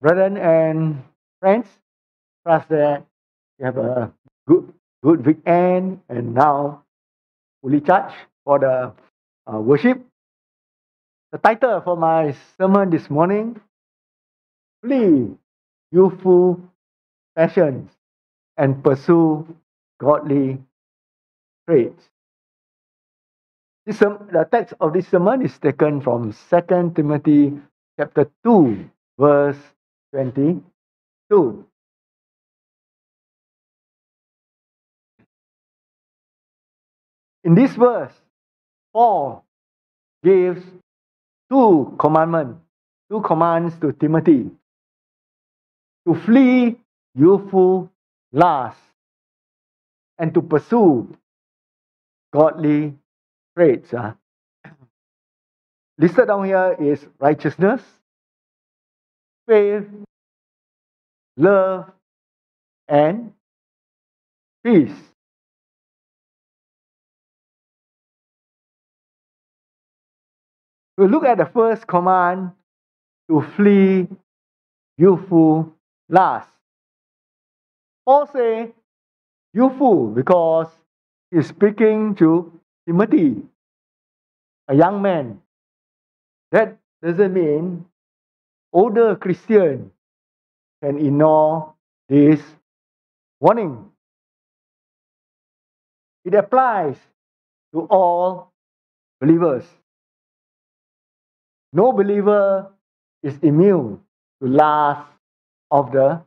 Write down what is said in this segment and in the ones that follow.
brethren and friends, trust that you have a good good weekend and now fully charged for the uh, worship. The title for my sermon this morning: Flee youthful passions and pursue godly traits. The text of this sermon is taken from 2 Timothy chapter 2, verse 22. In this verse, Paul gives two commandments, two commands to Timothy to flee youthful lust and to pursue godly traits. Uh. Listed down here is righteousness, faith, love, and peace. We look at the first command to flee youthful lust. Paul say youthful because he's speaking to Timothy, a young man. That doesn't mean older Christian can ignore this warning. It applies to all believers. No believer is immune to lust of the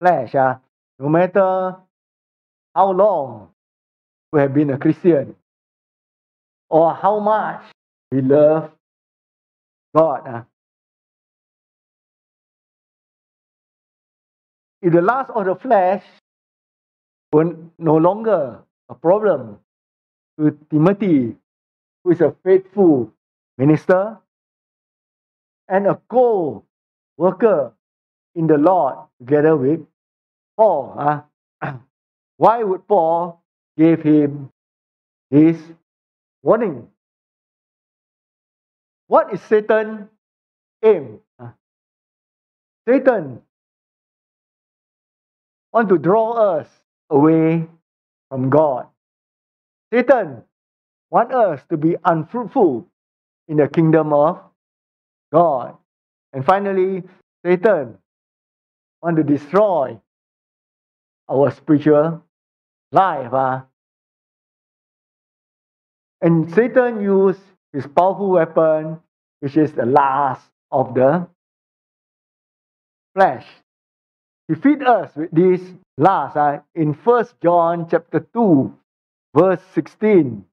flesh. Uh, no matter how long we have been a Christian or how much we love God. Uh. If the lust of the flesh were no longer a problem to Timothy, who is a faithful minister and a co worker in the Lord together with Paul. Uh, why would Paul give him this warning? What is Satan aim? Uh, Satan want to draw us away from God. Satan want us to be unfruitful in the kingdom of God. And finally, Satan want to destroy our spiritual life. Uh. And Satan used his powerful weapon, which is the lust of the flesh. He feed us with this last uh, in First John chapter 2, verse 16.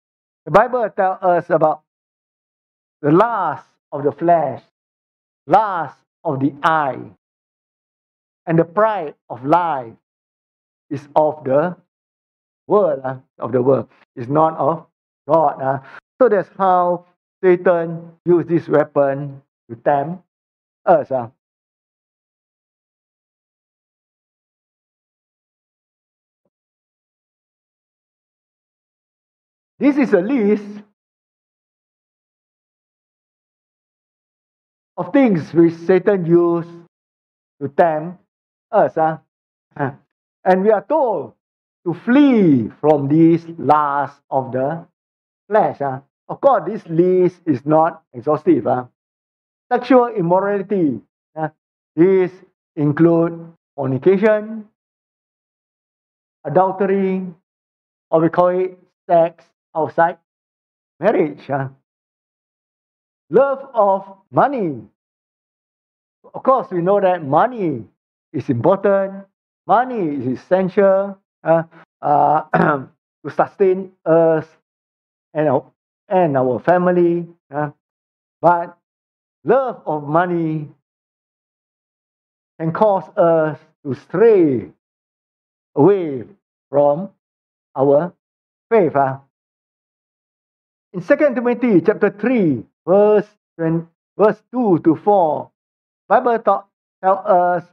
The Bible tells us about the lust of the flesh, lust of the eye, and the pride of life is of the world, uh, of the world. It's not of God. Uh. So that's how Satan used this weapon to tempt us. Uh. This is a list of things which Satan used to tempt us. Uh. And we are told to flee from these lusts of the flesh. Uh. Of course, this list is not exhaustive. Uh. Sexual immorality. Uh, this include fornication, adultery, or we call it sex outside marriage. Uh. Love of money. Of course, we know that money is important. Money is essential uh, uh, to sustain us and our, and our family. Uh, but love of money can cause us to stray away from our faith. Uh. In 2 Timothy chapter 3, verse, 20, verse 2 to 4, Bible talk, tell us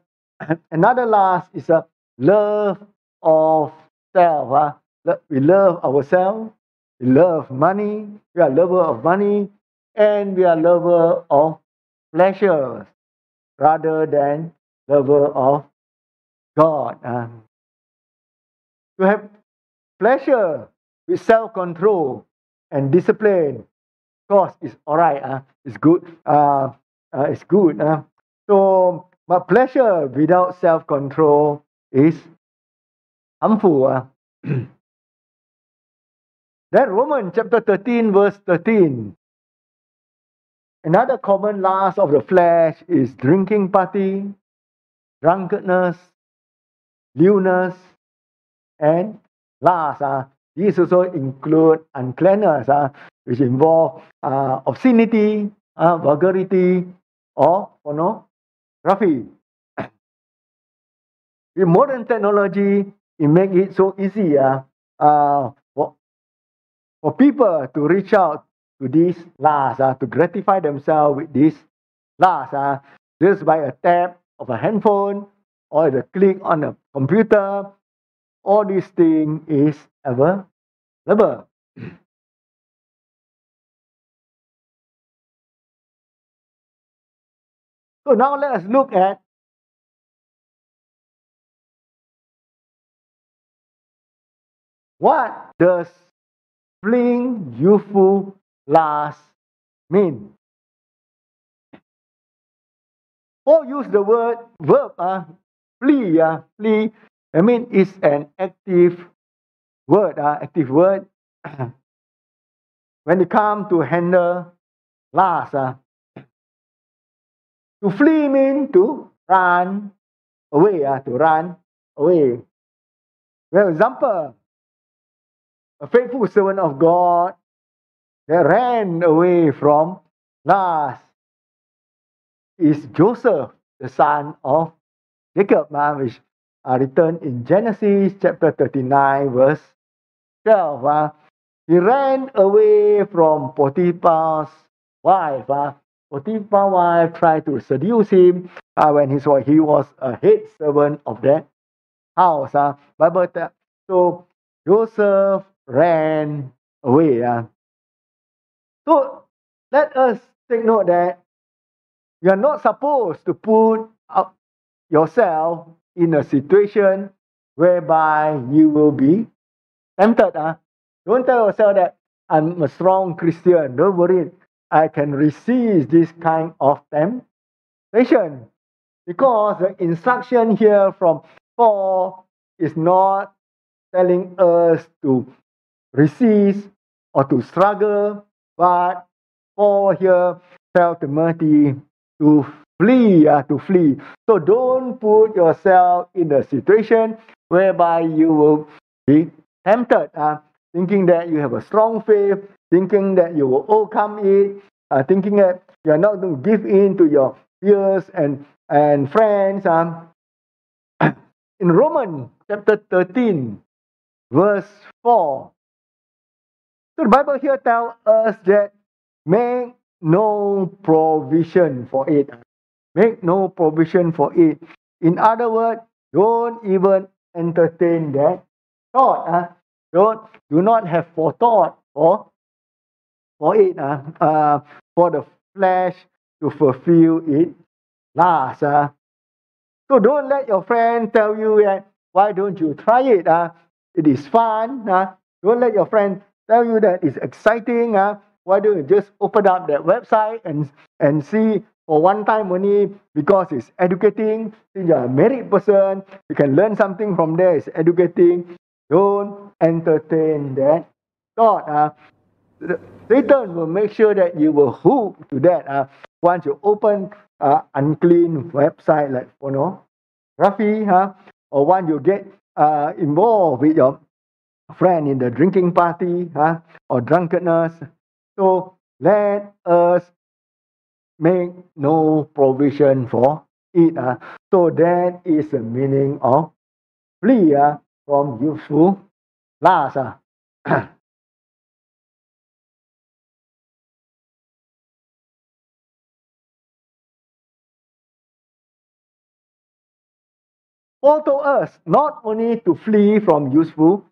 another last is a love of self. Huh? We love ourselves. We love money. We are lover of money. And we are lover of pleasures. rather than lover of God. Uh, to have pleasure with self-control and discipline, of course, is all right. Uh, it's good. Uh, uh, it's good. Uh. So, but pleasure without self-control is harmful. Uh. then Romans chapter 13, verse 13. Another common lust of the flesh is drinking party, drunkenness, lewdness, and lust. Uh, these also include uncleanness, uh, which involve uh, obscenity, uh, vulgarity, or pornography. With modern technology, it makes it so easy uh, uh, for, for people to reach out to these lusts, uh, to gratify themselves with these lusts, uh, just by a tap of a handphone or the click on a computer. All these things is available. So now let us look at what does fleeing youthful lust mean? Paul use the word verb, uh, flee, uh, flee. I mean, it's an active word, uh, active word. when it comes to handle lust, uh, to flee means to run away, uh, to run away. For example, a faithful servant of God that ran away from lust is Joseph, the son of Jacob, uh, which are written in Genesis chapter 39, verse 12. Uh, he ran away from Potiphar's wife. Uh, Potiphar's wife tried to seduce him uh, when he, saw he was a head servant of that house. Uh, Bible so Joseph ran away. Uh. So let us take note that you are not supposed to put yourself in a situation whereby you will be tempted. Uh. Don't tell yourself that I'm a strong Christian. Don't worry. I can resist this kind of temptation. Because the instruction here from Paul is not telling us to resist or to struggle, but Paul here tell Timothy to flee, uh, to flee. So don't put yourself in a situation whereby you will be tempted, uh, thinking that you have a strong faith, thinking that you will overcome it, uh, thinking that you are not going to give in to your peers and, and friends. Um, in Romans chapter 13, verse 4, so the Bible here tells us that make no provision for it. Make no provision for it. In other words, don't even entertain that thought. Uh. Don't do not have forethought for for it, uh, uh, for the flesh to fulfill it last. Uh. So don't let your friend tell you that why don't you try it? Uh. It is fun. Uh. Don't let your friend tell you that it's exciting. Uh. Why don't you just open up that website and and see for one time only because it's educating. Since you're a married person, you can learn something from there. It's educating. Don't entertain that thought. Uh. Satan will make sure that you will hook to that. Uh, once you open uh, unclean website like pornography, huh? or once you get uh, involved with your friend in the drinking party huh? or drunkenness. So let us make no provision for it. Uh. So that is the meaning of flee uh, from useful. Uh. Paul told us not only to flee from useful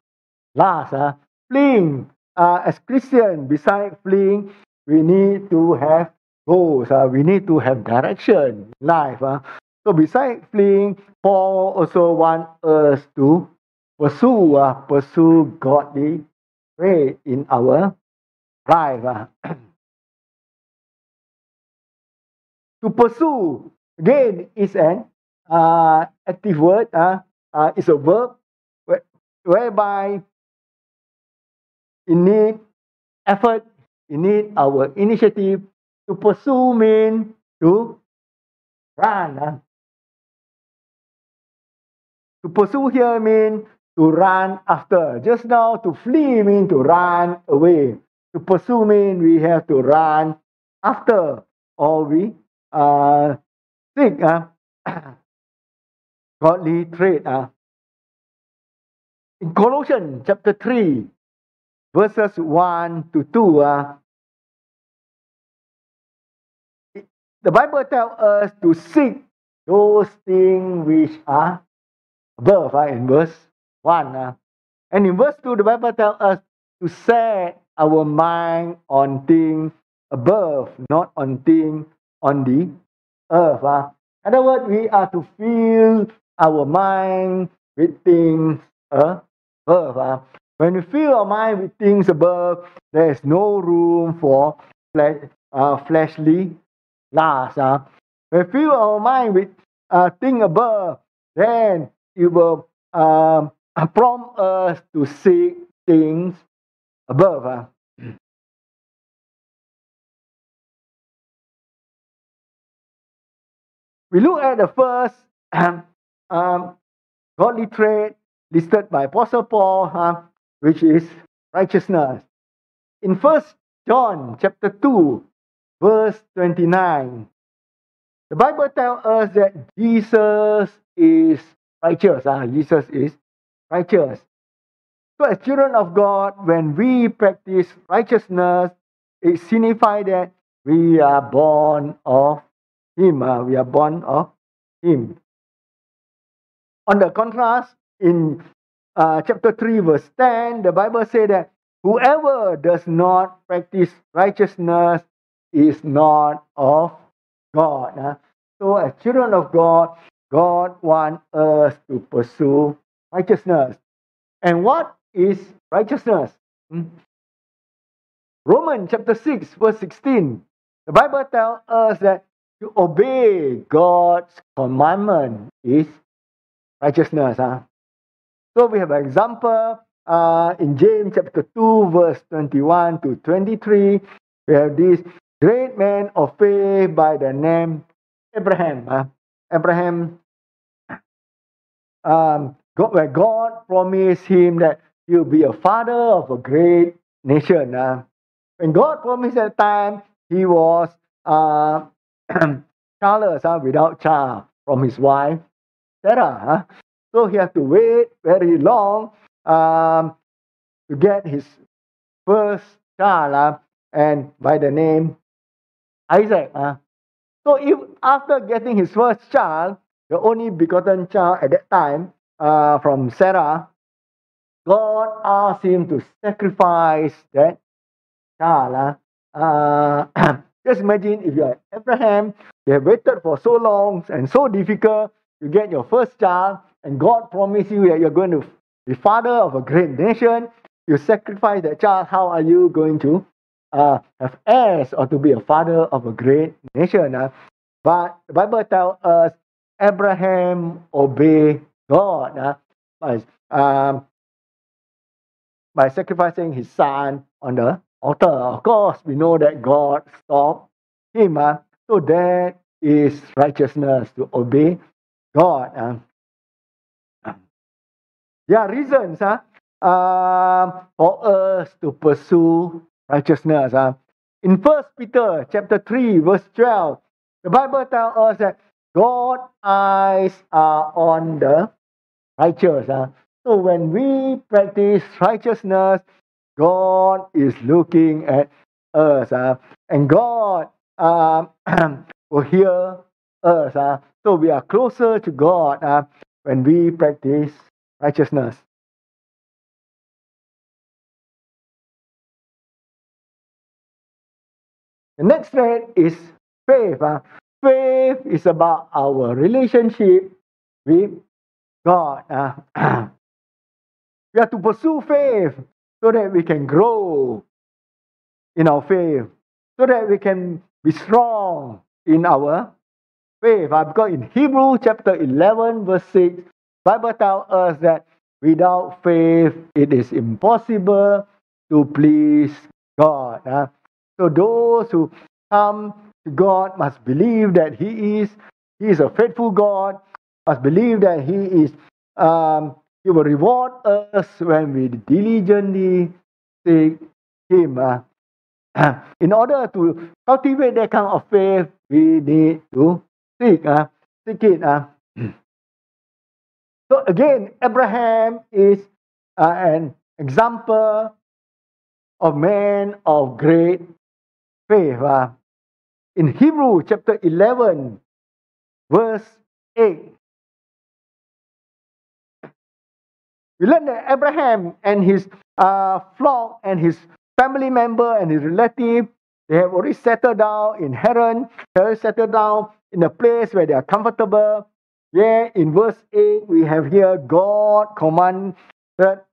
lust, uh, fleeing uh, as Christian, besides fleeing, we need to have goals. Uh, we need to have direction in life. Uh. So besides fleeing, Paul also want us to pursue, uh, pursue godly way in our life. Uh. to pursue again is an uh, active word. Uh, uh, it's a verb where, whereby it need effort, it need our initiative. To pursue mean to run. Uh. To pursue here mean to run after. Just now, to flee mean to run away. To pursue mean we have to run after or we uh, seek uh, godly trait. Uh. In Colossians chapter 3, verses 1 to 2, uh, the Bible tells us to seek those things which are above uh, in verse 1. Uh. And in verse 2, the Bible tells us to set our mind on things above, not on things on the earth. Uh. In other words, we are to fill our mind with things above. Uh. When we fill our mind with things above, there is no room for flesh, uh, fleshly lusts. Uh. When we fill our mind with uh, things above, then it will um, prompt us to seek things above. Uh. We look at the first um, godly trait listed by Apostle Paul, uh, which is righteousness. In First John chapter 2, verse 29, the Bible tells us that Jesus is righteous. Uh, Jesus is righteous. So, as children of God, when we practice righteousness, it signifies that we are born of Him. Uh, we are born of Him. On the contrast, in uh, chapter 3, verse 10, the Bible says that whoever does not practice righteousness is not of God. Uh. So, as children of God, God wants us to pursue righteousness. And what is righteousness? Hmm? Romans chapter 6, verse 16. The Bible tells us that to obey God's commandment is righteousness. Huh? So we have an example uh, in James chapter 2, verse 21 to 23. We have this great man of faith by the name Abraham. Huh? Abraham, um, God, where God promised him that he'll be a father of a great nation. Uh. When God promised at that time, he was uh, childless uh, without child from his wife, Sarah. Uh. So he had to wait very long um, to get his first child, uh, and by the name Isaac. Uh. So if after getting his first child, the only begotten child at that time uh, from Sarah, God asked him to sacrifice that child. Uh, just imagine if you are Abraham, you have waited for so long and so difficult to get your first child, and God promised you that you're going to be father of a great nation. You sacrifice that child, how are you going to uh, have heirs or to be a father of a great nation. Uh. But the Bible tells us Abraham obeyed God uh, by, um, by sacrificing his son on the altar. Of course, we know that God stopped him. Uh, so that is righteousness to obey God. Uh. There are reasons uh, uh, for us to pursue righteousness. Uh. In First Peter chapter 3, verse 12, the Bible tells us that God's eyes are on the righteous. Uh. So when we practice righteousness, God is looking at us. Uh, and God uh, will hear us. Uh. So we are closer to God uh, when we practice righteousness. The next trait is faith. Uh, faith is about our relationship with God. Uh, we have to pursue faith so that we can grow in our faith, so that we can be strong in our faith. Uh, because in Hebrew chapter 11, verse 6, Bible tells us that without faith it is impossible to please God. Uh, so those who come God must believe that He is He is a faithful God, must believe that He is um, He will reward us when we diligently seek Him. Uh, in order to cultivate that kind of faith, we need to seek, uh, seek it. Uh. So again, Abraham is uh, an example of man of great faith. Uh. In Hebrew chapter 11, verse 8, we learn that Abraham and his uh, flock and his family member and his relative, they have already settled down in Haran, they have settled down in a place where they are comfortable. Yeah, in verse 8, we have here God commanded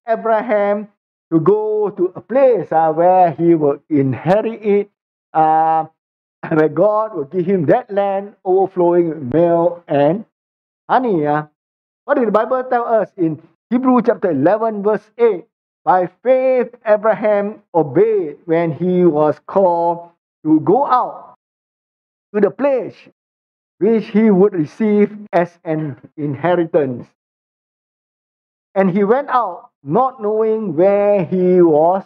Abraham to go to a place uh, where he will inherit it, uh, where God will give him that land overflowing with milk and honey. Uh. What did the Bible tell us in Hebrew chapter 11, verse 8? By faith, Abraham obeyed when he was called to go out to the place which he would receive as an inheritance. And he went out not knowing where he was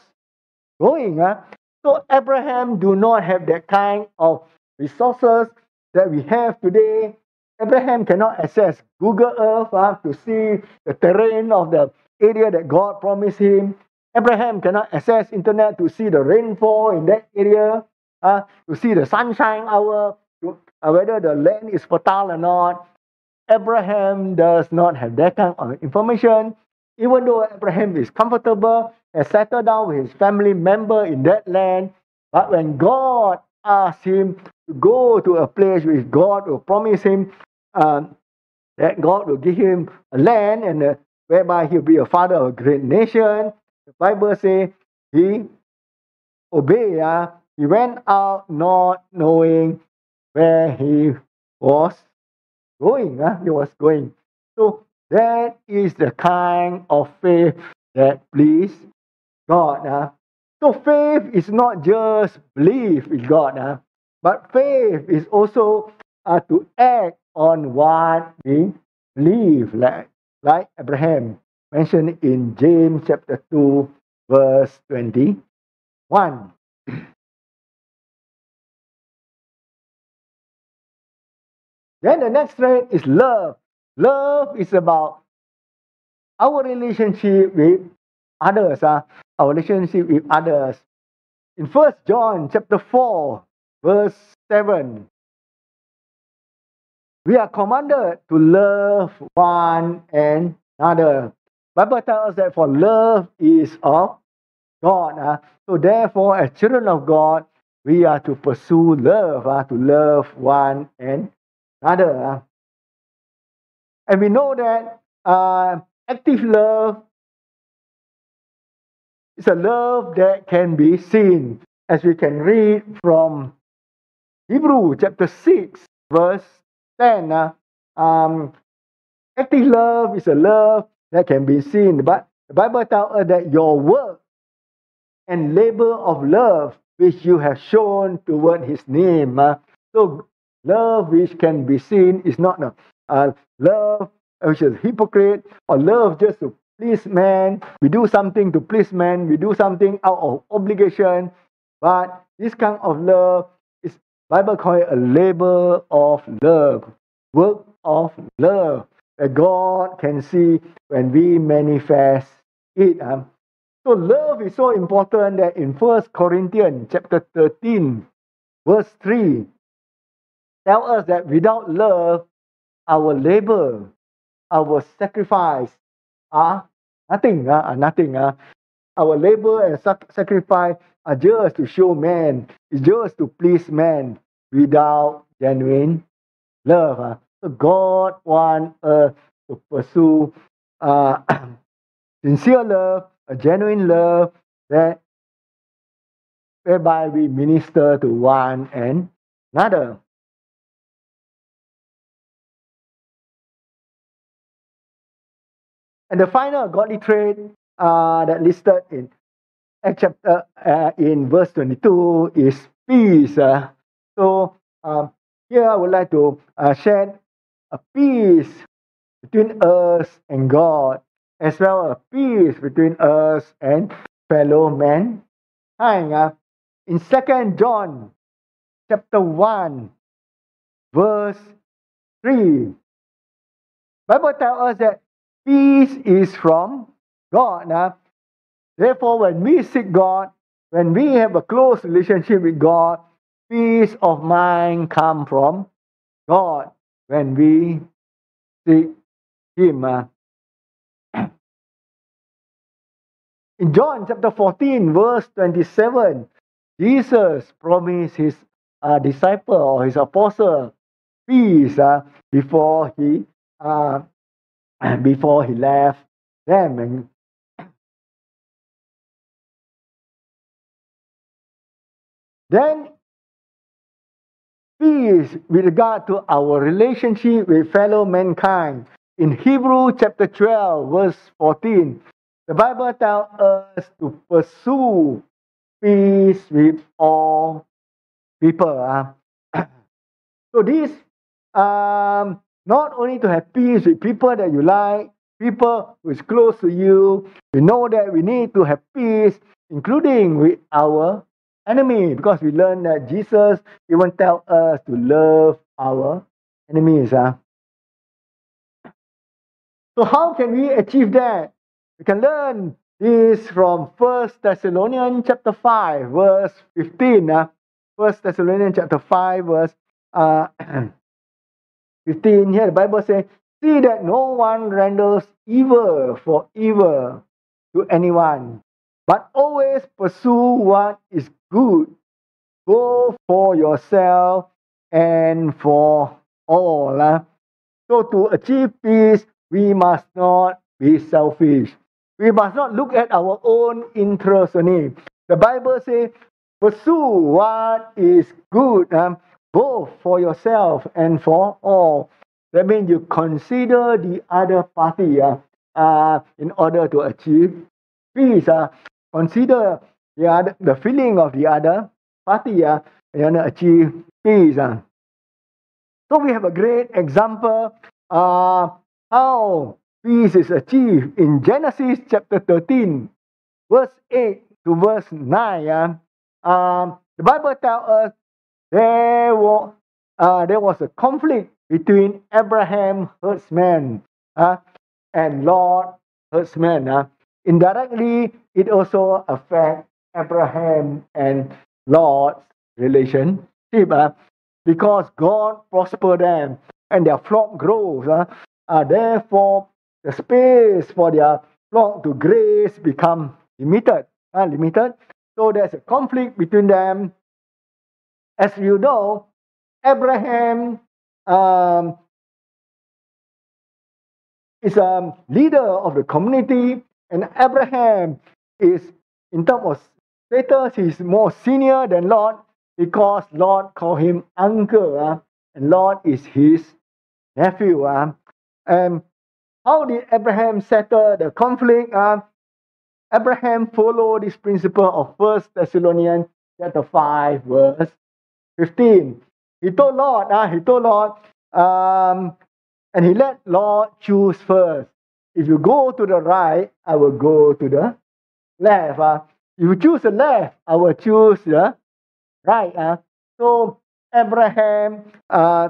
going. Huh? So Abraham do not have that kind of resources that we have today. Abraham cannot access Google Earth uh, to see the terrain of the area that God promised him. Abraham cannot access internet to see the rainfall in that area, uh, to see the sunshine hour, to, uh, whether the land is fertile or not. Abraham does not have that kind of information. Even though Abraham is comfortable and settled down with his family member in that land, but when God asked him to go to a place which God will promise him um, that God will give him a land and a whereby he'll be a father of a great nation. The Bible says he obeyed. Uh, he went out not knowing where he was going. Uh, he was going. So that is the kind of faith that please God. Uh. So faith is not just belief in God, uh, but faith is also uh, to act on what we believe. Like like Abraham mentioned in James chapter 2, verse 21. then the next trait is love. Love is about our relationship with others, uh, our relationship with others. In First John chapter 4, verse 7, we are commanded to love one another. Bible tells us that for love is of God. Uh. So therefore, as children of God, we are to pursue love, uh, to love one another. Uh. And we know that uh, active love is a love that can be seen, as we can read from Hebrew chapter 6, verse 10. Uh, um, active love is a love that can be seen. But the Bible tells us that your work and labor of love which you have shown toward his name. Uh, so love which can be seen is not a uh, love which is hypocrite or love just to please man. We do something to please man. We do something out of obligation. But this kind of love is Bible call it a labor of love, work of love that God can see when we manifest it. Um. So love is so important that in First Corinthians chapter 13, verse 3, tell us that without love, our labor, our sacrifice are nothing. Uh, are nothing. Uh. Our labor and sacrifice are just to show man, it's just to please man. without genuine love. Uh. So God wants us to pursue uh, sincere love, a genuine love that whereby we minister to one and another. And the final godly trait uh, that listed in chapter uh, in verse 22 is peace. Uh. So um, here I would like to uh, share a peace between us and God, as well as peace between us and fellow men. Uh, in Second John chapter 1, verse 3, Bible tells us that peace is from God. Uh, therefore, when we seek God, when we have a close relationship with God, peace of mind come from God when we seek Him. Uh. In John chapter 14, verse 27, Jesus promised his uh, disciple or his apostle peace uh, before he uh, before he left them and then peace with regard to our relationship with fellow mankind. In Hebrew chapter 12, verse 14, the Bible tells us to pursue peace with all people. Uh. so this um, not only to have peace with people that you like, people who is close to you. We know that we need to have peace, including with our enemy because we learn that Jesus even tell us to love our enemies. Huh? So how can we achieve that? We can learn this from First Thessalonians chapter 5, verse 15. Uh, First Thessalonians chapter 5, verse uh, 15. Here the Bible says, See that no one renders evil for evil to anyone, but always pursue what is good, both for yourself and for all. Uh. So to achieve peace, we must not be selfish. We must not look at our own interest only. The Bible says, pursue what is good, um, both for yourself and for all. That means you consider the other party uh, uh, in order to achieve peace. Uh, consider the other, the feeling of the other party uh, and achieve peace. Uh. So we have a great example uh, how peace is achieved in Genesis chapter 13, verse 8 to verse 9. Uh, um, the Bible tells us there was, uh, there was a conflict between Abraham herdsman uh, and Lot herdsman. Uh. Indirectly, it also affects Abraham and Lot's relationship uh, because God prospered them and their flock grows. Uh, uh, therefore, the space for their flock to graze become limited. Uh, limited. So there's a conflict between them. As you know, Abraham um, is a leader of the community, and Abraham is, in terms of Later, he's more senior than Lot because Lot called him uncle, uh, and Lot is his nephew. Uh. And how did Abraham settle the conflict? Uh? Abraham followed this principle of First Thessalonians chapter 5, verse 15. He told Lot, uh, he told Lot, um, and he let Lot choose first. If you go to the right, I will go to the left. Uh. You choose the left, I will choose the right. Uh. So Abraham, uh,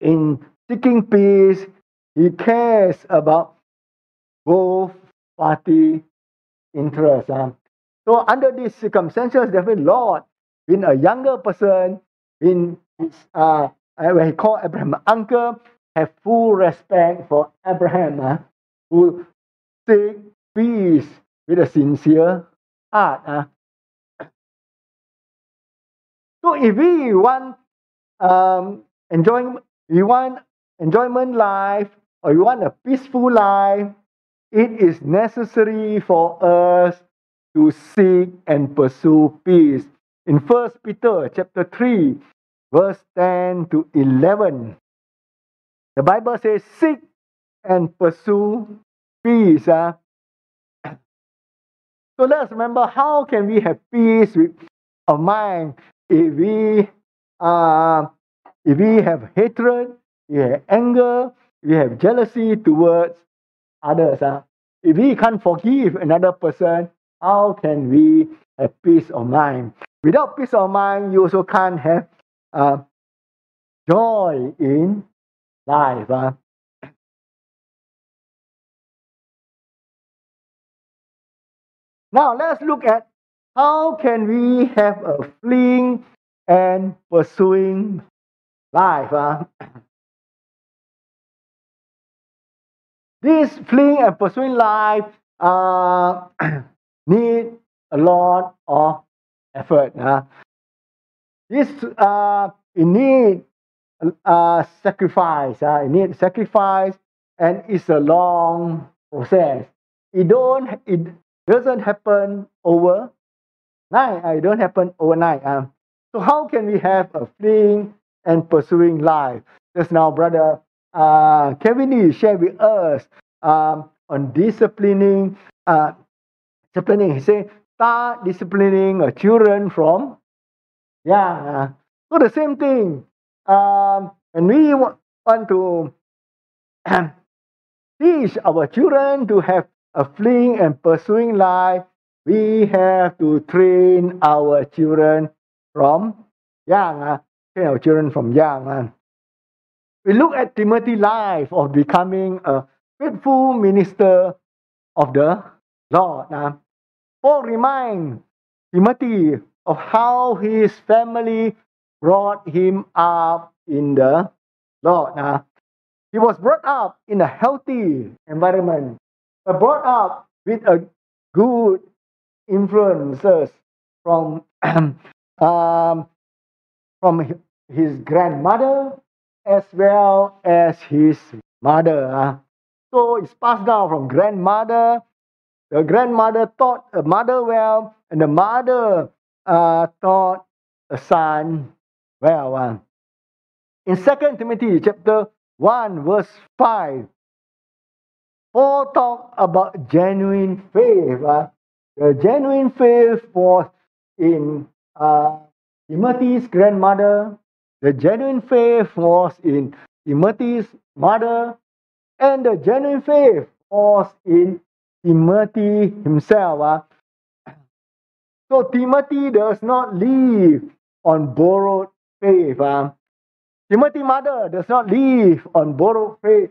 in seeking peace, he cares about both party interests. Uh. So under these circumstances, definitely Lot, being a younger person, in uh, when he called Abraham uncle, have full respect for Abraham, uh, who seek peace with a sincere heart. Uh. So if we want um, enjoying, we want enjoyment life, or you want a peaceful life, it is necessary for us to seek and pursue peace. In First Peter chapter 3, verse 10 to 11, the Bible says, Seek and pursue peace. Uh. So let's remember how can we have peace with our mind if we uh, if we have hatred, we have anger, we have jealousy towards others. Uh. If we can't forgive another person, how can we have peace of mind? Without peace of mind, you also can't have uh, joy in life. Uh. Now let's look at how can we have a fleeing and pursuing life. Uh. This fleeing and pursuing life uh, need a lot of effort. Uh. This uh, it need uh, sacrifice. Uh, it need sacrifice, and it's a long process. It don't. It doesn't happen overnight. It don't happen overnight. Uh. So how can we have a fleeing and pursuing life? Just now, brother uh, Kevin shared with us um, on disciplining. Uh, disciplining. He said, start disciplining uh, children from young. Uh, so the same thing. Um, and we want to teach our children to have a fleeing and pursuing life, we have to train our children from young. Uh, train our children from young. Uh we look at Timothy's life of becoming a faithful minister of the Lord. Now, Paul reminds Timothy of how his family brought him up in the Lord. Now, he was brought up in a healthy environment, brought up with a good influences from um, from his grandmother as well as his mother. So it's passed down from grandmother. The grandmother taught the mother well, and the mother uh, taught the son well. Uh. In 2 Timothy chapter 1, verse 5, Paul talked about genuine faith. Uh. The genuine faith was in uh, Timothy's grandmother, the genuine faith was in Timothy's mother, and the genuine faith was in Timothy himself. Uh. So Timothy does not live on borrowed faith. Uh. Timothy's mother does not live on borrowed faith,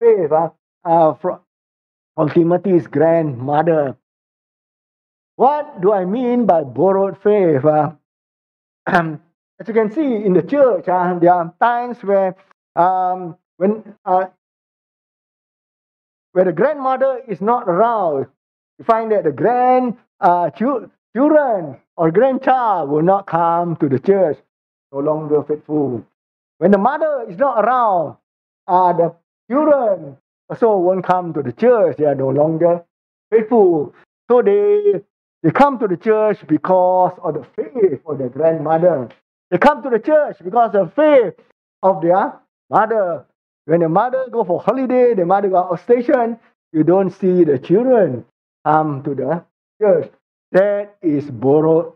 faith uh, uh, from, from Timothy's grandmother. What do I mean by borrowed faith? Uh, as you can see in the church, uh, there are times where um, when uh, where the grandmother is not around, you find that the grand uh, children or grandchild will not come to the church, no longer faithful. When the mother is not around, uh, the children also won't come to the church. They are no longer faithful. So they they come to the church because of the faith of their grandmother. They come to the church because of the faith of their mother. When the mother go for holiday, the mother go out station, you don't see the children come to the church. That is borrowed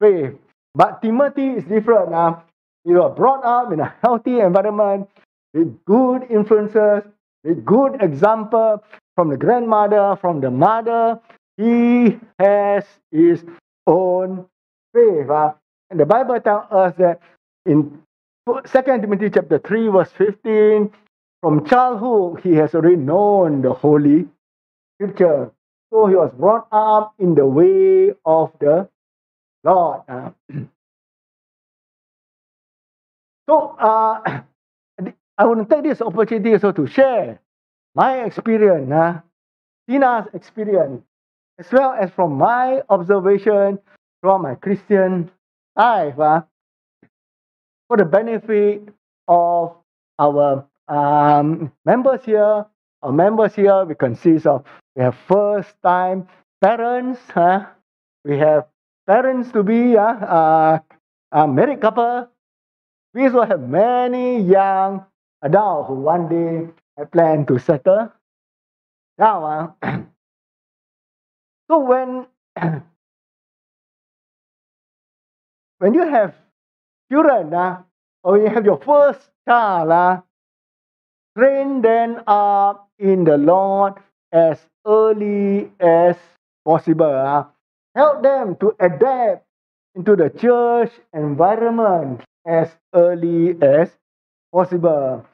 faith. But Timothy is different. Now, you are brought up in a healthy environment with good influences, with good example from the grandmother, from the mother. He has his own faith. Uh, and the Bible tells us that in 2 Timothy chapter 3, verse 15, from childhood he has already known the Holy Scripture. So he was brought up in the way of the Lord. Uh, so uh, I want to take this opportunity also to share my experience, uh, Tina's experience, as well as from my observation from my Christian life. Uh, for the benefit of our um, members here. Our members here, we consist of, we have first time parents, huh? we have parents to be, uh, uh, married couple. We also have many young adults who one day have planned to settle down. Uh. so when when you have children, uh, or you have your first child, uh, train them up in the Lord as early as possible. Uh. Help them to adapt into the church environment as early as possible.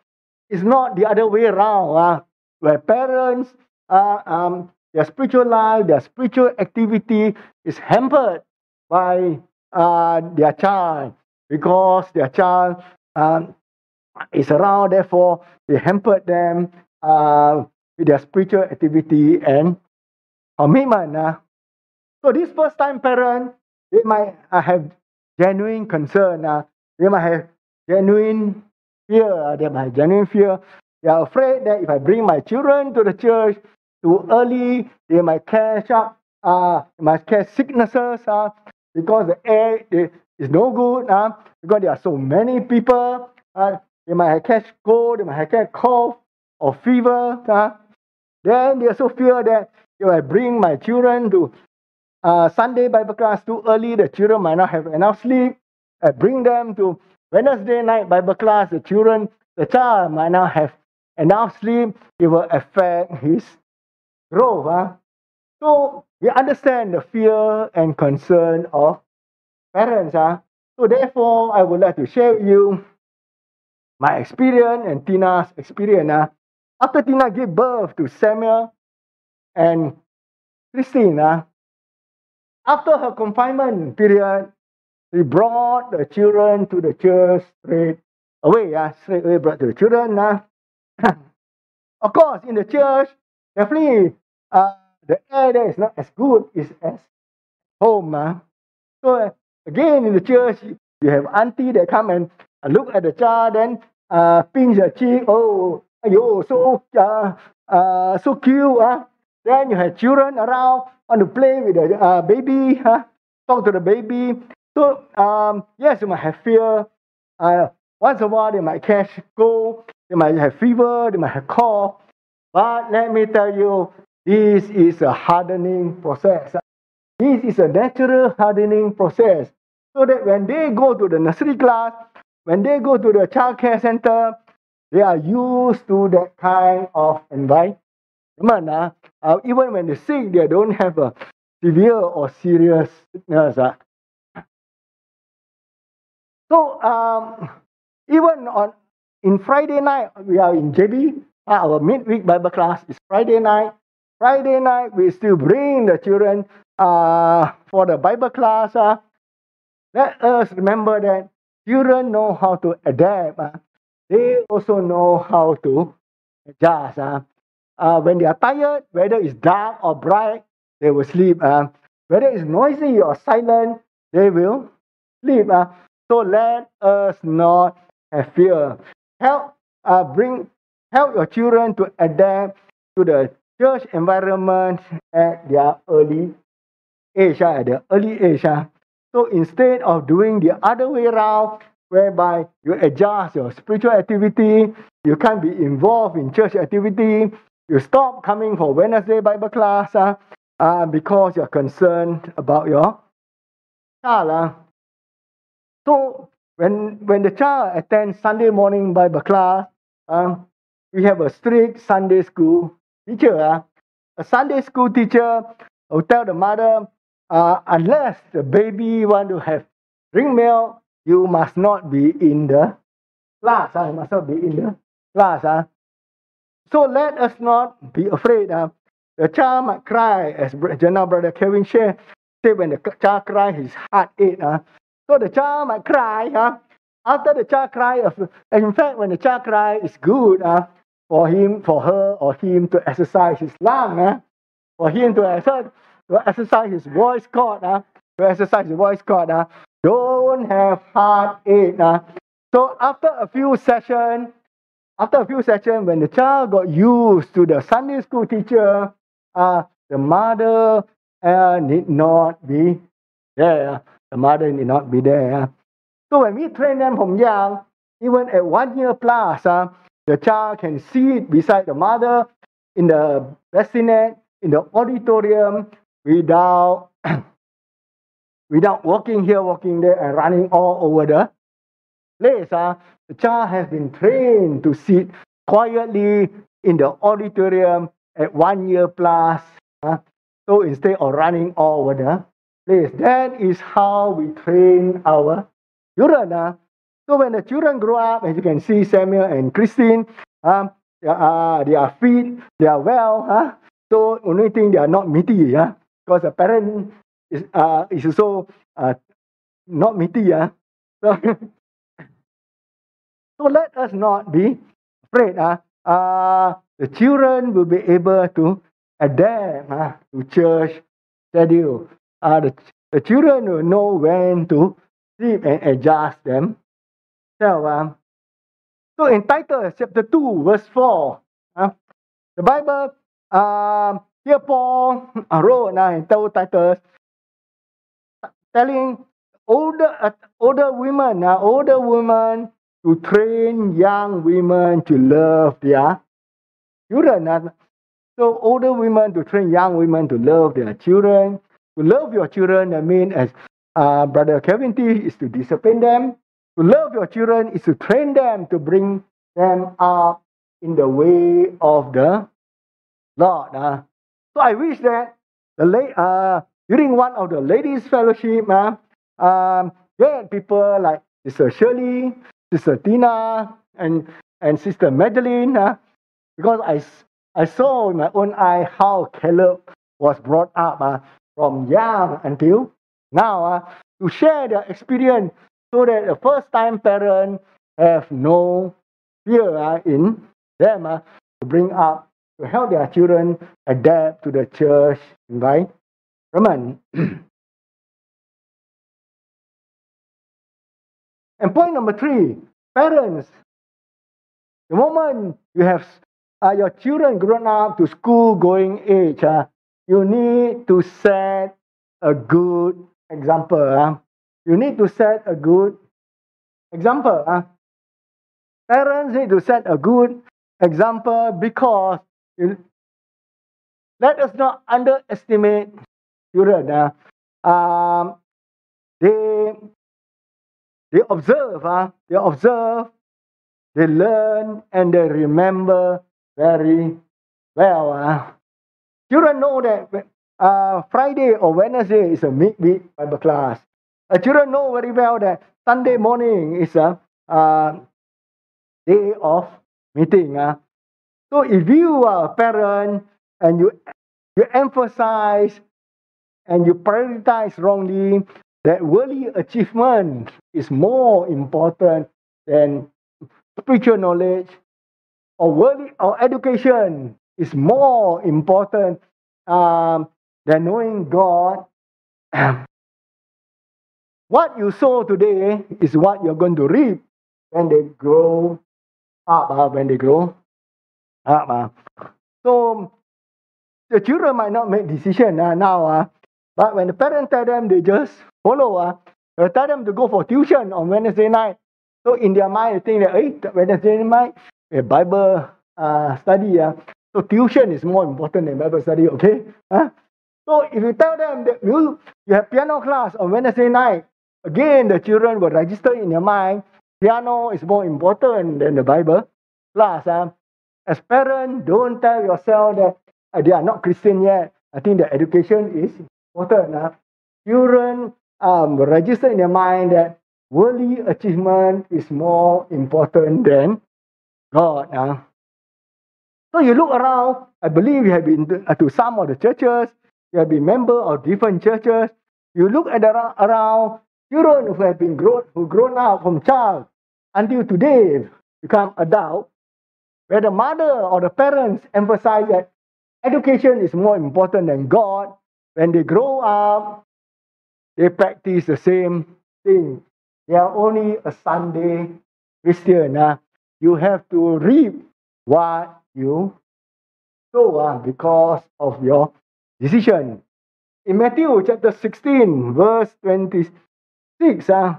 It's not the other way around, uh, where parents, uh, um, their spiritual life, their spiritual activity is hampered by uh, their child because their child um, is around, therefore, they hampered them uh, with their spiritual activity and commitment. Uh. So, this first time parent, they might uh, have genuine concern. Uh, they might have genuine fear. Uh, they might have genuine fear. They are afraid that if I bring my children to the church too early, they might catch up, uh, might catch sicknesses uh, because the air is no good. Uh, because there are so many people. Uh, they might catch cold, they might catch cough or fever. Uh, then they also fear that if I bring my children to uh, Sunday Bible class too early, the children might not have enough sleep. I bring them to Wednesday night Bible class, the children, the child might not have enough sleep. It will affect his growth. Huh? So we understand the fear and concern of parents. Huh? So therefore, I would like to share with you my experience and Tina's experience. Huh? After Tina gave birth to Samuel and Christine, huh? After her confinement period, we brought the children to the church straight away. Yeah, straight away brought to the children. Uh. of course, in the church, definitely uh, the air there is not as good as, as home. Uh. So again, in the church, you have auntie that come and uh, look at the child, then uh, pinch the cheek. Oh, ayo, so uh, uh, so cute. Uh. Then you have children around want to play with the uh, baby, huh? talk to the baby. So um, yes, you might have fear. Uh, once in a while, they might catch cold. They might have fever. They might have cough. But let me tell you, this is a hardening process. This is a natural hardening process. So that when they go to the nursery class, when they go to the child care center, they are used to that kind of environment. Uh, even when they're sick, they don't have a severe or serious sickness. Uh. So um, even on in Friday night, we are in JB. Uh, our midweek Bible class is Friday night. Friday night, we still bring the children uh, for the Bible class. Uh. Let us remember that children know how to adapt. Uh. They also know how to adjust. Uh uh, when they are tired, whether it's dark or bright, they will sleep. Uh, whether it's noisy or silent, they will sleep. Uh. So let us not have fear. Help uh, bring help your children to adapt to the church environment at their early age, uh, at their early age. Uh. So instead of doing the other way around, whereby you adjust your spiritual activity, you can't be involved in church activity, you stop coming for Wednesday Bible class uh, uh, because you're concerned about your child. Uh. So when when the child attends Sunday morning Bible class, um, we have a strict Sunday school teacher. Uh. A Sunday school teacher will tell the mother, uh, unless the baby want to have drink milk, you must not be in the class. Uh. You must not be in the class. Uh. So let us not be afraid. Uh, the child might cry, as General Brother Kevin shared. Say when the child cry, his heart ache. Uh. So the child might cry. Uh, after the child cry, in fact, when the child cry, it's good uh, for him, for her, or him to exercise his lung. Uh, for him to exercise, to exercise his voice cord. Uh, to exercise his voice cord. Uh, don't have heartache. Uh. So after a few sessions, after a few sessions, when the child got used to the Sunday school teacher, uh, the mother uh, need not be there. The mother need not be there. So when we train them from young, even at one year plus, uh, the child can sit beside the mother in the bassinet, in the auditorium, without without walking here, walking there, and running all over the place. Uh, the child has been trained to sit quietly in the auditorium at one year plus. Uh, so instead of running all over the place, that is how we train our children. Uh. So when the children grow up, as you can see, Samuel and Christine, um, uh, they are fit, they are well. Huh? So only thing they are not meaty, yeah, because the parent is uh is also uh not meaty, yeah. So so let us not be afraid. Uh, uh the children will be able to adapt uh, to church schedule. Uh, the, the children will know when to sleep and adjust them. So, um, so in Titus chapter 2, verse 4, uh, the Bible, um, here Paul wrote and told Titus, telling older uh, older women, uh, older women to train young women to love their children. Uh, so older women to train young women to love their children. To love your children, I mean, as uh, Brother Kevin T is to discipline them. To love your children is to train them to bring them up in the way of the Lord. Uh. So I wish that the late, uh, during one of the ladies' fellowship, uh, um, get people like Sister Shirley, Sister Tina, and and Sister Madeline, uh, because I, I saw with my own eye how Caleb was brought up uh, from young until now uh, to share their experience so that the first time parents have no fear uh, in them uh, to bring up, to help their children adapt to the church environment. and point number three, parents, the moment you have uh, your children grown up to school going age, uh, you need to set a good example. Uh. You need to set a good example. Uh. Parents need to set a good example because let us not underestimate children. Uh. Um, they they observe, uh, they observe, they learn, and they remember very well. Uh. Children know that uh, Friday or Wednesday is a midweek Bible class. Uh, children know very well that Sunday morning is a uh, day of meeting. Uh. So if you are a parent and you you emphasize and you prioritize wrongly that worldly achievement is more important than spiritual knowledge or worldly or education is more important um, than knowing God what you sow today is what you're going to reap when they grow up, uh, when they grow. Uh. So the children might not make decision uh, now, uh, but when the parents tell them, they just follow. Uh, they tell them to go for tuition on Wednesday night. So in their mind, they think that hey, Wednesday night, a Bible uh, study. Uh, so tuition is more important than Bible study, okay? Uh? So if you tell them that you, you have piano class on Wednesday night, Again, the children will register in their mind piano is more important than the Bible class. Uh. As parents, don't tell yourself that uh, they are not Christian yet. I think the education is important. Uh. Children um, register in their mind that worldly achievement is more important than God. Uh. So you look around, I believe you have been to, uh, some of the churches, you have been member of different churches. You look at the, around, children who have been grown who grown up from child until today become adult, where the mother or the parents emphasize that education is more important than God, when they grow up, they practice the same thing. They are only a Sunday Christian, uh, you have to reap what you sow uh, because of your decision. In Matthew chapter 16, verse 26, uh,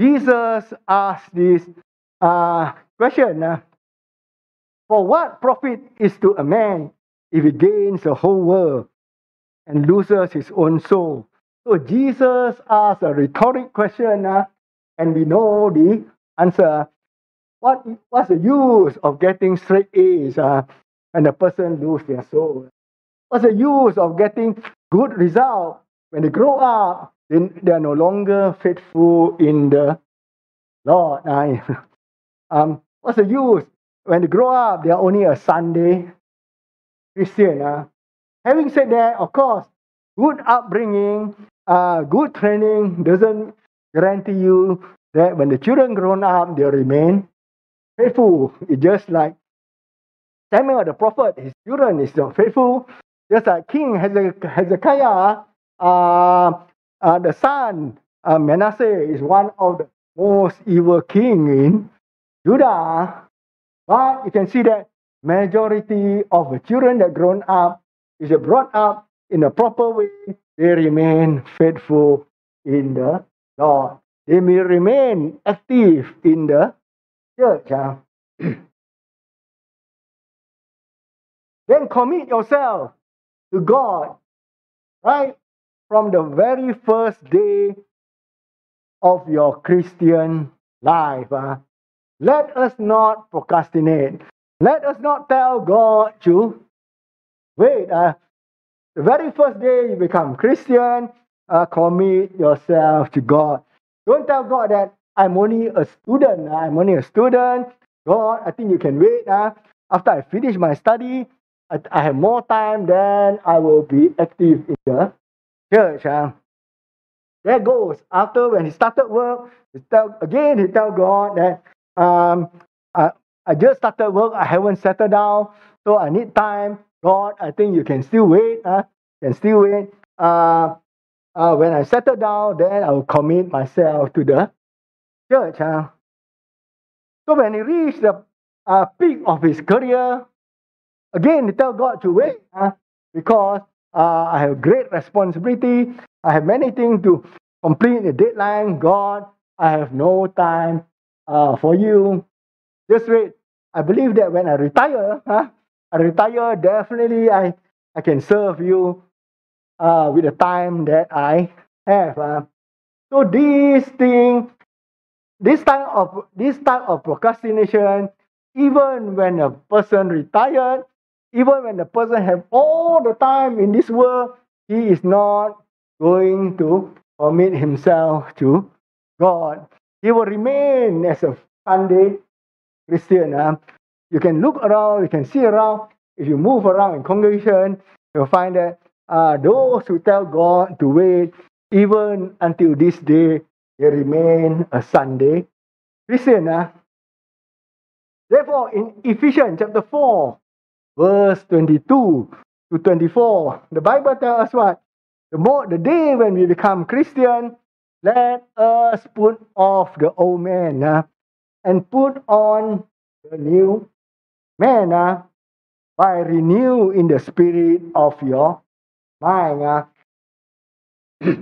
Jesus asked this uh, question uh, For what profit is to a man if he gains the whole world and loses his own soul? So Jesus asked a rhetoric question, uh, and we know the answer. What, what's the use of getting straight A's uh, when a person loses their soul? What's the use of getting good result when they grow up? Then they are no longer faithful in the Lord. Uh, um, what's the use when they grow up? They are only a Sunday Christian. Uh. Having said that, of course, good upbringing uh, good training doesn't guarantee you that when the children grown up, they remain faithful. It's just like Samuel the prophet, his children is not faithful. Just like King Hezekiah, uh, uh, the son uh, Manasseh is one of the most evil king in Judah. But you can see that majority of the children that grown up is brought up in a proper way they remain faithful in the Lord. They may remain active in the church. Huh? Ah. then commit yourself to God, right? From the very first day of your Christian life. Huh? Let us not procrastinate. Let us not tell God to wait. Uh, the very first day you become Christian, uh, commit yourself to God. Don't tell God that I'm only a student. Uh, I'm only a student. God, I think you can wait. Uh. After I finish my study, I, I have more time, then I will be active in the church. Uh. There goes. After when he started work, he tell, again he tell God that um, I, I just started work. I haven't settled down, so I need time. God, I think you can still wait. Uh, can still wait. Uh, uh, when I settle down, then I will commit myself to the church. Uh. So when he reached the uh, peak of his career, again, he tell God to wait uh, because uh, I have great responsibility. I have many things to complete the deadline. God, I have no time uh, for you. Just wait. I believe that when I retire, huh, I retire, definitely I, I can serve you uh, with the time that I have. Uh. So this thing, this type of this type of procrastination, even when a person retired, even when the person have all the time in this world, he is not going to commit himself to God. He will remain as a Sunday Christian. Uh. You can look around, you can see around. If you move around in congregation, you'll find that uh, those who tell God to wait, even until this day, they remain a Sunday Christian. Uh. Therefore, in Ephesians chapter 4, verse 22 to 24, the Bible tells us what? The, more, the day when we become Christian, let us put off the old man uh, and put on the new man uh, by renew in the spirit of your mind. Uh.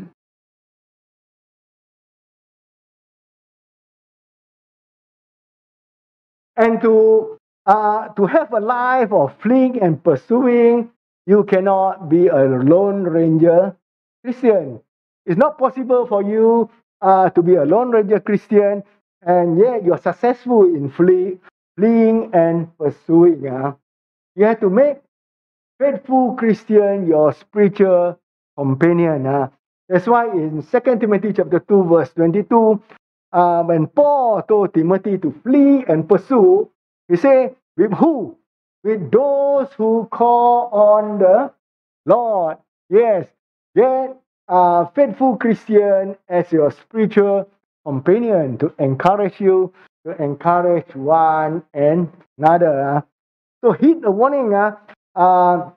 and to uh, to have a life of fleeing and pursuing, you cannot be a lone ranger Christian. It's not possible for you uh, to be a lone ranger Christian and yet you're successful in flee, fleeing and pursuing. Uh. You have to make faithful Christian your spiritual companion. Uh. That's why in 2 Timothy chapter 2, verse 22, uh, when Paul told Timothy to flee and pursue, he said, with who? With those who call on the Lord. Yes, get a faithful Christian as your spiritual companion to encourage you, to encourage one and another. Uh. So heed the warning uh, uh,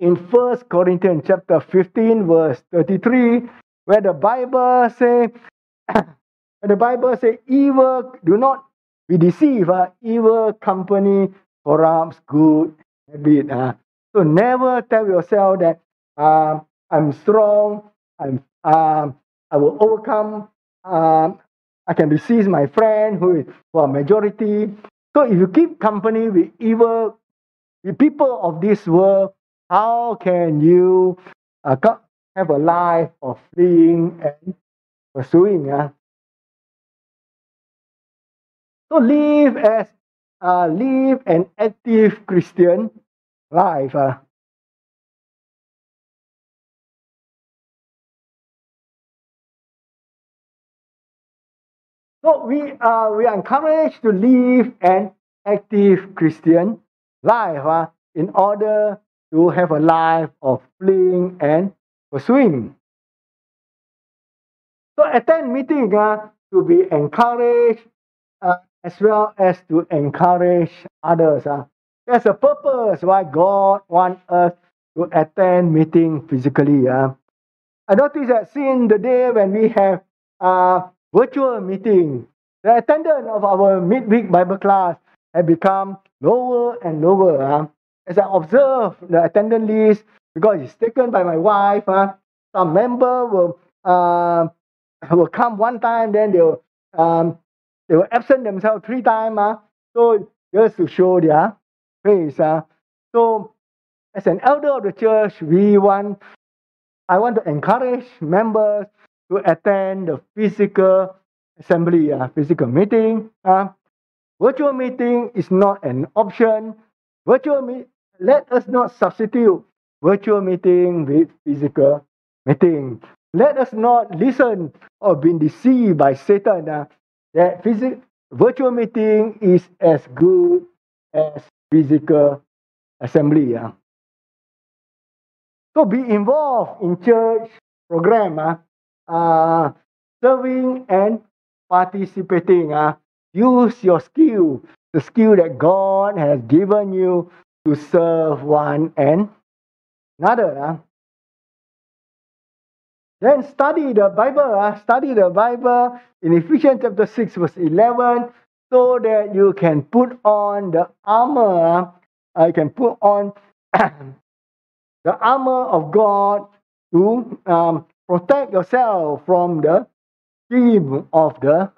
in First Corinthians chapter 15, verse 33, where the Bible say, the Bible say, evil, do not we deceive. Uh, evil company corrupts good habit. Uh. So never tell yourself that uh, I'm strong, I'm, um, I will overcome, um, I can resist my friend who is for majority. So if you keep company with evil, with people of this world, how can you uh, have a life of fleeing and pursuing? Uh? So live as uh, live an active Christian life. Uh. So we are we are encouraged to live an active Christian life uh, in order to have a life of fleeing and pursuing. So attend meeting uh, to be encouraged uh, as well as to encourage others. Uh. There's a purpose why God wants us to attend meeting physically. Uh. I notice that since the day when we have a virtual meeting, the attendance of our midweek Bible class has become lower and lower. Uh. As I observe the attendance list, because it's taken by my wife, uh, some member will uh, will come one time, then they'll um, they will absent themselves three times. Uh, so just to show their face. Uh. So as an elder of the church, we want I want to encourage members to attend the physical assembly, uh, physical meeting. Uh. Virtual meeting is not an option. Virtual meet, let us not substitute virtual meeting with physical meeting. Let us not listen or be deceived by Satan uh, that physical virtual meeting is as good as physical assembly. Uh. So be involved in church program, uh, uh, serving and participating. Uh. Use your skill, the skill that God has given you to serve one and another. Uh. Then study the Bible. Uh, study the Bible in Ephesians chapter 6, verse 11, so that you can put on the armor. Uh, can put on the armor of God to um, protect yourself from the scheme of the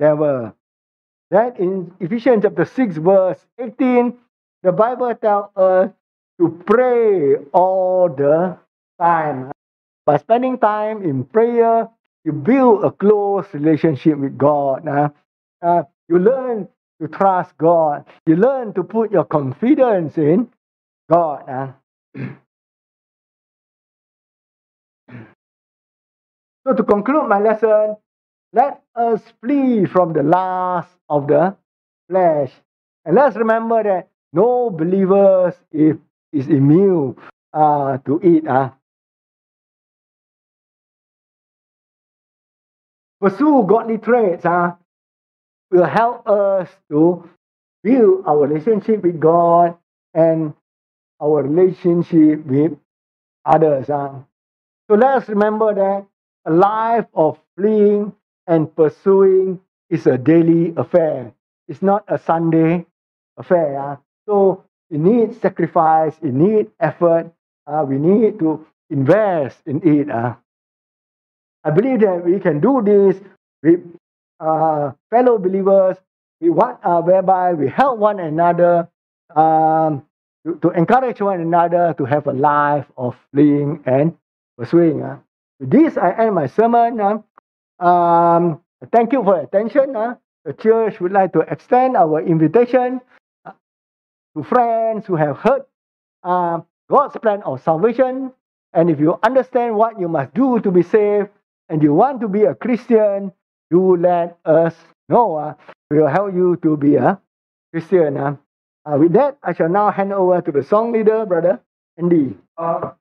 devil. Then in Ephesians chapter 6, verse 18, the Bible tells us to pray all the time. By spending time in prayer, you build a close relationship with God. Uh, uh, you learn to trust God. You learn to put your confidence in God. Uh. so to conclude my lesson, let us flee from the lust of the flesh. And let's remember that no believers is, is immune uh, to it. Uh. pursue godly traits uh, will help us to build our relationship with God and our relationship with others. Uh. So let us remember that a life of fleeing and pursuing is a daily affair. It's not a Sunday affair. So it needs sacrifice, it needs effort. Uh, we need to invest in it. Uh. I believe that we can do this with uh, fellow believers, we want, uh, whereby we help one another um, to, to, encourage one another to have a life of fleeing and pursuing. Uh. With this, I end my sermon. Uh. Um, thank you for attention. Uh. The church would like to extend our invitation uh, to friends who have heard uh, God's plan of salvation. And if you understand what you must do to be saved, and you want to be a Christian, you let us know. Uh, we will help you to be a Christian. Uh, with that, I shall now hand over to the song leader, Brother Andy. Uh,